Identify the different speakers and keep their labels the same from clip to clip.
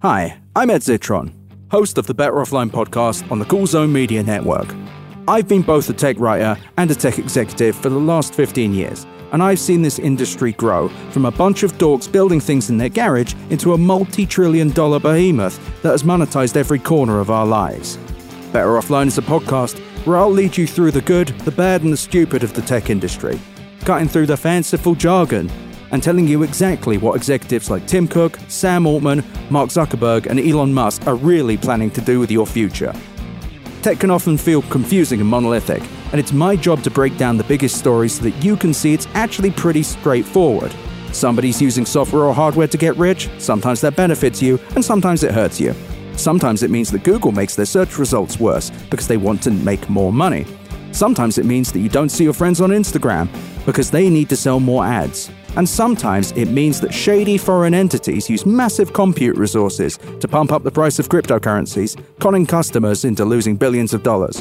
Speaker 1: Hi, I'm Ed Zitron, host of the Better Offline podcast on the Cool Zone Media Network. I've been both a tech writer and a tech executive for the last 15 years, and I've seen this industry grow from a bunch of dorks building things in their garage into a multi trillion dollar behemoth that has monetized every corner of our lives. Better Offline is a podcast where I'll lead you through the good, the bad, and the stupid of the tech industry, cutting through the fanciful jargon and telling you exactly what executives like Tim Cook, Sam Altman, Mark Zuckerberg, and Elon Musk are really planning to do with your future. Tech can often feel confusing and monolithic, and it's my job to break down the biggest stories so that you can see it's actually pretty straightforward. Somebody's using software or hardware to get rich, sometimes that benefits you, and sometimes it hurts you. Sometimes it means that Google makes their search results worse because they want to make more money. Sometimes it means that you don't see your friends on Instagram because they need to sell more ads. And sometimes it means that shady foreign entities use massive compute resources to pump up the price of cryptocurrencies, conning customers into losing billions of dollars.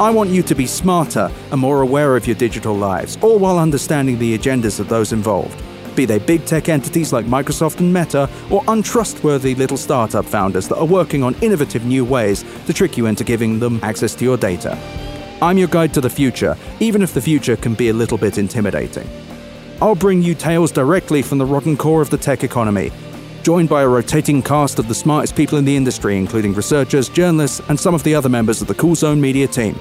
Speaker 1: I want you to be smarter and more aware of your digital lives, all while understanding the agendas of those involved. Be they big tech entities like Microsoft and Meta, or untrustworthy little startup founders that are working on innovative new ways to trick you into giving them access to your data. I'm your guide to the future, even if the future can be a little bit intimidating. I'll bring you tales directly from the rotten core of the tech economy, joined by a rotating cast of the smartest people in the industry, including researchers, journalists, and some of the other members of the Cool Zone Media team.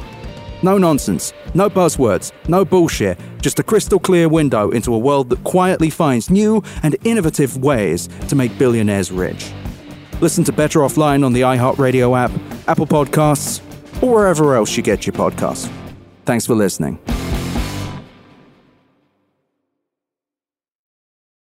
Speaker 1: No nonsense, no buzzwords, no bullshit, just a crystal clear window into a world that quietly finds new and innovative ways to make billionaires rich. Listen to Better Offline on the iHeartRadio app, Apple Podcasts, or wherever else you get your podcasts. Thanks for listening.